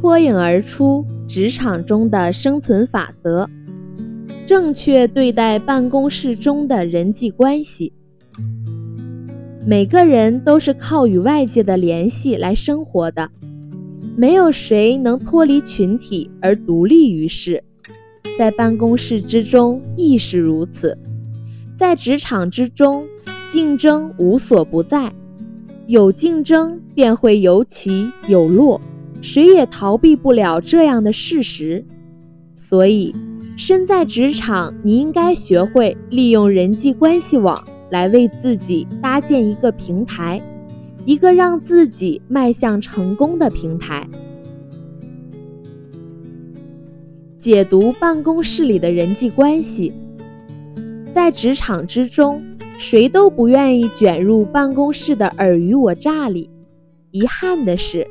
脱颖而出职场中的生存法则，正确对待办公室中的人际关系。每个人都是靠与外界的联系来生活的，没有谁能脱离群体而独立于世。在办公室之中亦是如此，在职场之中，竞争无所不在，有竞争便会有起有落，谁也逃避不了这样的事实。所以，身在职场，你应该学会利用人际关系网。来为自己搭建一个平台，一个让自己迈向成功的平台。解读办公室里的人际关系，在职场之中，谁都不愿意卷入办公室的尔虞我诈里。遗憾的是，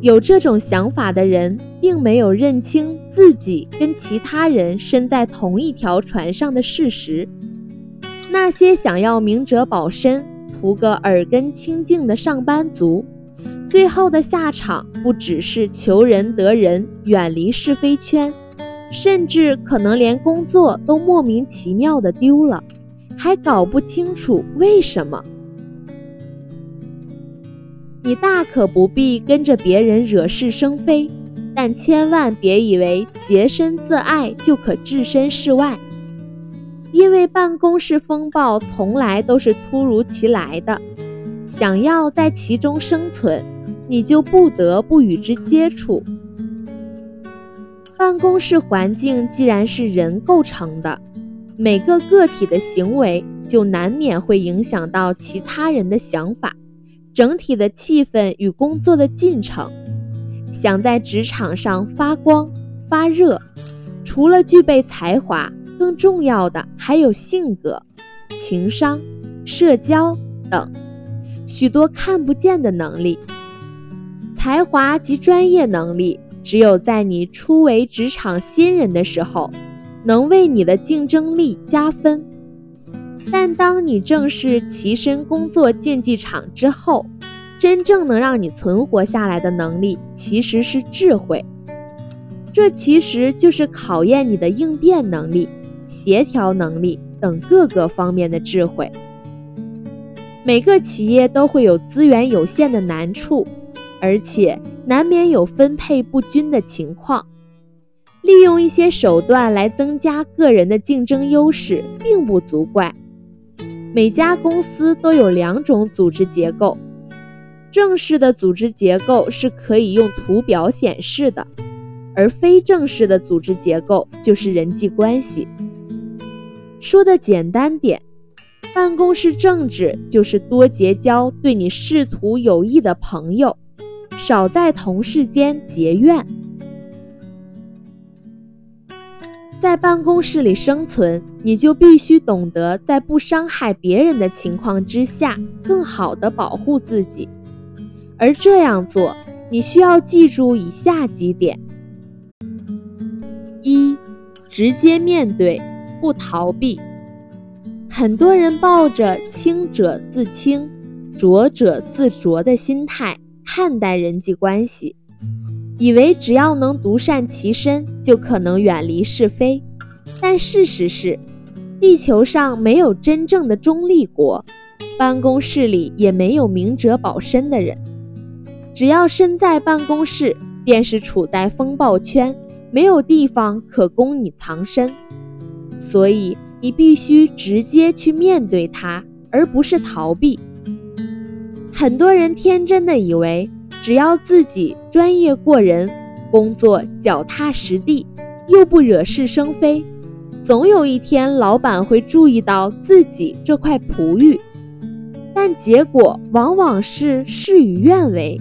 有这种想法的人，并没有认清自己跟其他人身在同一条船上的事实。那些想要明哲保身、图个耳根清净的上班族，最后的下场不只是求人得人、远离是非圈，甚至可能连工作都莫名其妙的丢了，还搞不清楚为什么。你大可不必跟着别人惹是生非，但千万别以为洁身自爱就可置身事外。因为办公室风暴从来都是突如其来的，想要在其中生存，你就不得不与之接触。办公室环境既然是人构成的，每个个体的行为就难免会影响到其他人的想法，整体的气氛与工作的进程。想在职场上发光发热，除了具备才华。更重要的还有性格、情商、社交等许多看不见的能力。才华及专业能力，只有在你初为职场新人的时候，能为你的竞争力加分。但当你正式跻身工作竞技场之后，真正能让你存活下来的能力，其实是智慧。这其实就是考验你的应变能力。协调能力等各个方面的智慧。每个企业都会有资源有限的难处，而且难免有分配不均的情况。利用一些手段来增加个人的竞争优势，并不足怪。每家公司都有两种组织结构：正式的组织结构是可以用图表显示的，而非正式的组织结构就是人际关系。说的简单点，办公室政治就是多结交对你仕途有益的朋友，少在同事间结怨。在办公室里生存，你就必须懂得在不伤害别人的情况之下，更好的保护自己。而这样做，你需要记住以下几点：一、直接面对。不逃避，很多人抱着清者自清，浊者自浊的心态看待人际关系，以为只要能独善其身，就可能远离是非。但事实是，地球上没有真正的中立国，办公室里也没有明哲保身的人。只要身在办公室，便是处在风暴圈，没有地方可供你藏身。所以你必须直接去面对它，而不是逃避。很多人天真的以为，只要自己专业过人，工作脚踏实地，又不惹是生非，总有一天老板会注意到自己这块璞玉。但结果往往是事与愿违，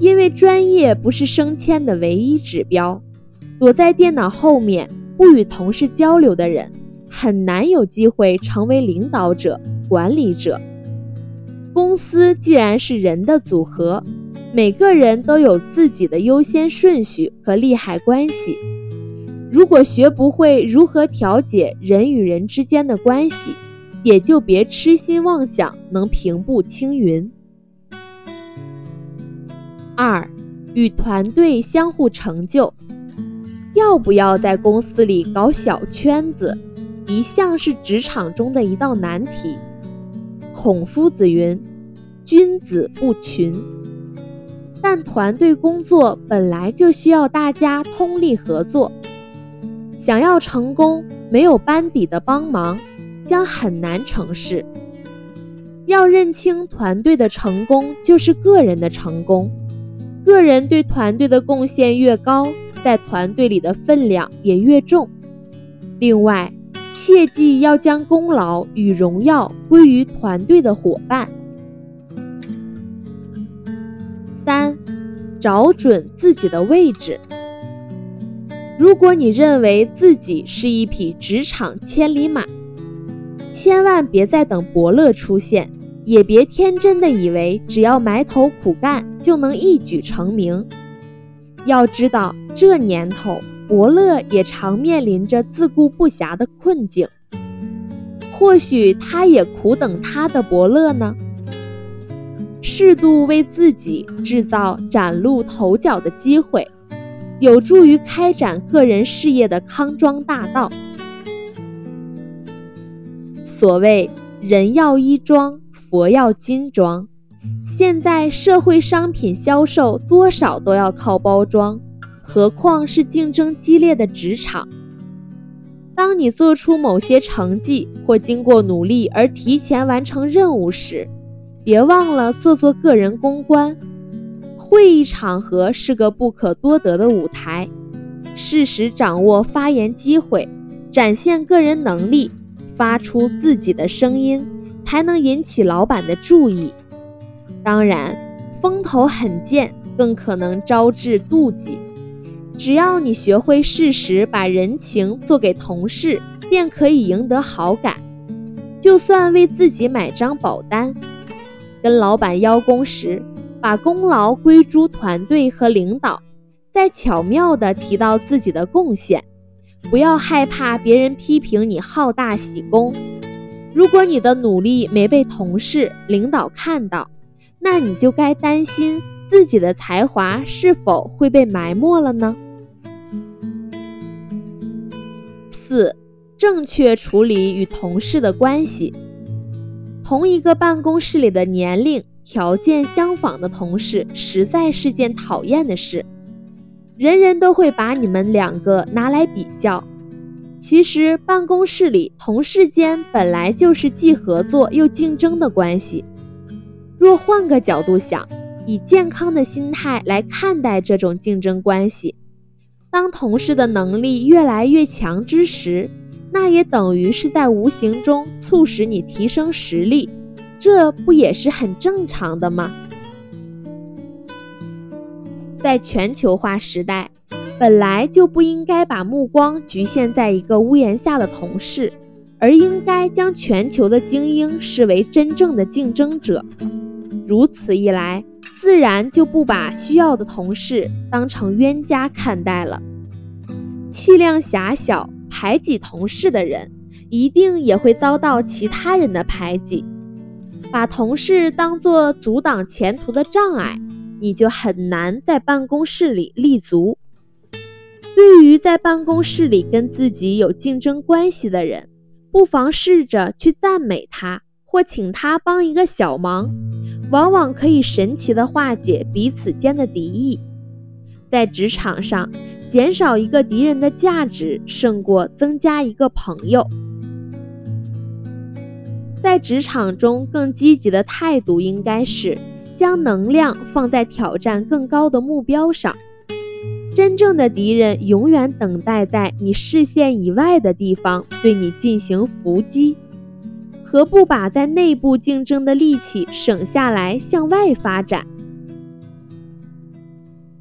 因为专业不是升迁的唯一指标。躲在电脑后面。不与同事交流的人，很难有机会成为领导者、管理者。公司既然是人的组合，每个人都有自己的优先顺序和利害关系。如果学不会如何调节人与人之间的关系，也就别痴心妄想能平步青云。二，与团队相互成就。要不要在公司里搞小圈子，一向是职场中的一道难题。孔夫子云：“君子不群。”但团队工作本来就需要大家通力合作，想要成功，没有班底的帮忙，将很难成事。要认清，团队的成功就是个人的成功，个人对团队的贡献越高。在团队里的分量也越重。另外，切记要将功劳与荣耀归于团队的伙伴。找准自己的位置。如果你认为自己是一匹职场千里马，千万别再等伯乐出现，也别天真的以为只要埋头苦干就能一举成名。要知道。这年头，伯乐也常面临着自顾不暇的困境。或许他也苦等他的伯乐呢。适度为自己制造崭露头角的机会，有助于开展个人事业的康庄大道。所谓人要衣装，佛要金装。现在社会商品销售多少都要靠包装。何况是竞争激烈的职场。当你做出某些成绩或经过努力而提前完成任务时，别忘了做做个人公关。会议场合是个不可多得的舞台，适时掌握发言机会，展现个人能力，发出自己的声音，才能引起老板的注意。当然，风头很贱，更可能招致妒忌。只要你学会适时把人情做给同事，便可以赢得好感。就算为自己买张保单，跟老板邀功时，把功劳归诸团队和领导，再巧妙地提到自己的贡献。不要害怕别人批评你好大喜功。如果你的努力没被同事、领导看到，那你就该担心自己的才华是否会被埋没了呢？四、正确处理与同事的关系。同一个办公室里的年龄、条件相仿的同事，实在是件讨厌的事。人人都会把你们两个拿来比较。其实，办公室里同事间本来就是既合作又竞争的关系。若换个角度想，以健康的心态来看待这种竞争关系。当同事的能力越来越强之时，那也等于是在无形中促使你提升实力，这不也是很正常的吗？在全球化时代，本来就不应该把目光局限在一个屋檐下的同事，而应该将全球的精英视为真正的竞争者。如此一来，自然就不把需要的同事当成冤家看待了。气量狭小、排挤同事的人，一定也会遭到其他人的排挤。把同事当作阻挡前途的障碍，你就很难在办公室里立足。对于在办公室里跟自己有竞争关系的人，不妨试着去赞美他，或请他帮一个小忙，往往可以神奇的化解彼此间的敌意。在职场上。减少一个敌人的价值，胜过增加一个朋友。在职场中，更积极的态度应该是将能量放在挑战更高的目标上。真正的敌人永远等待在你视线以外的地方对你进行伏击，何不把在内部竞争的力气省下来向外发展？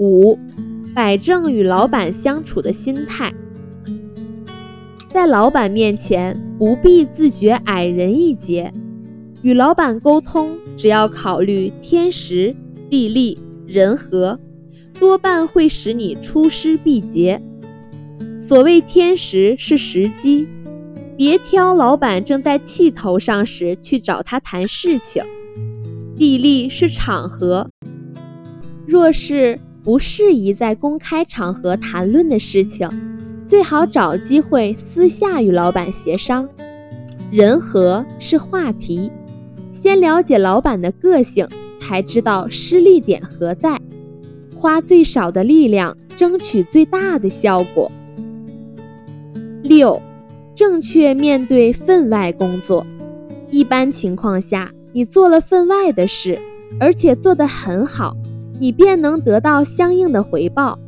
五。摆正与老板相处的心态，在老板面前不必自觉矮人一截，与老板沟通只要考虑天时、地利、人和，多半会使你出师必捷。所谓天时是时机，别挑老板正在气头上时去找他谈事情；地利是场合，若是。不适宜在公开场合谈论的事情，最好找机会私下与老板协商。人和是话题，先了解老板的个性，才知道失力点何在，花最少的力量，争取最大的效果。六，正确面对分外工作。一般情况下，你做了分外的事，而且做得很好，你便能得到相应的回报，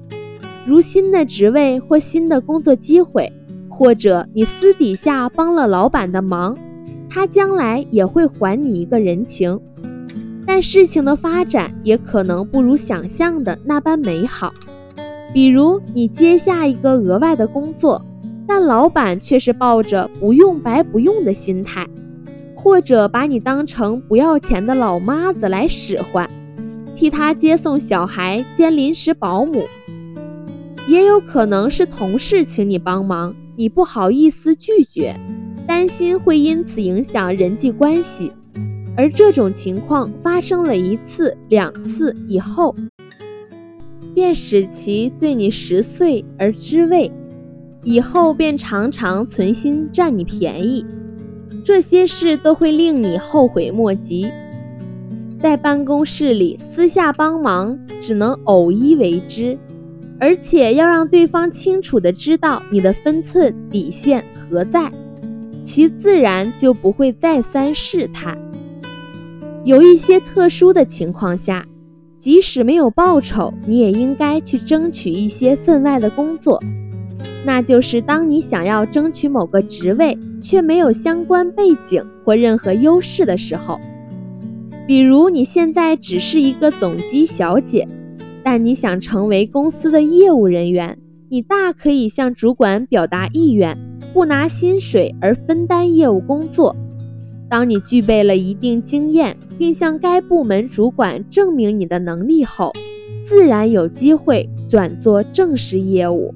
如新的职位或新的工作机会，或者你私底下帮了老板的忙，他将来也会还你一个人情。但事情的发展也可能不如想象的那般美好，比如你接下一个额外的工作，但老板却是抱着不用白不用的心态。或者把你当成不要钱的老妈子来使唤，替他接送小孩兼临时保姆，也有可能是同事请你帮忙，你不好意思拒绝，担心会因此影响人际关系，而这种情况发生了一次两次以后，便使其对你十岁而知味，以后便常常存心占你便宜。这些事都会令你后悔莫及。在办公室里私下帮忙，只能偶一为之，而且要让对方清楚地知道你的分寸底线何在，其自然就不会再三试探。有一些特殊的情况下，即使没有报酬，你也应该去争取一些分外的工作。那就是当你想要争取某个职位，却没有相关背景或任何优势的时候，比如你现在只是一个总机小姐，但你想成为公司的业务人员，你大可以向主管表达意愿，不拿薪水而分担业务工作。当你具备了一定经验，并向该部门主管证明你的能力后，自然有机会转做正式业务。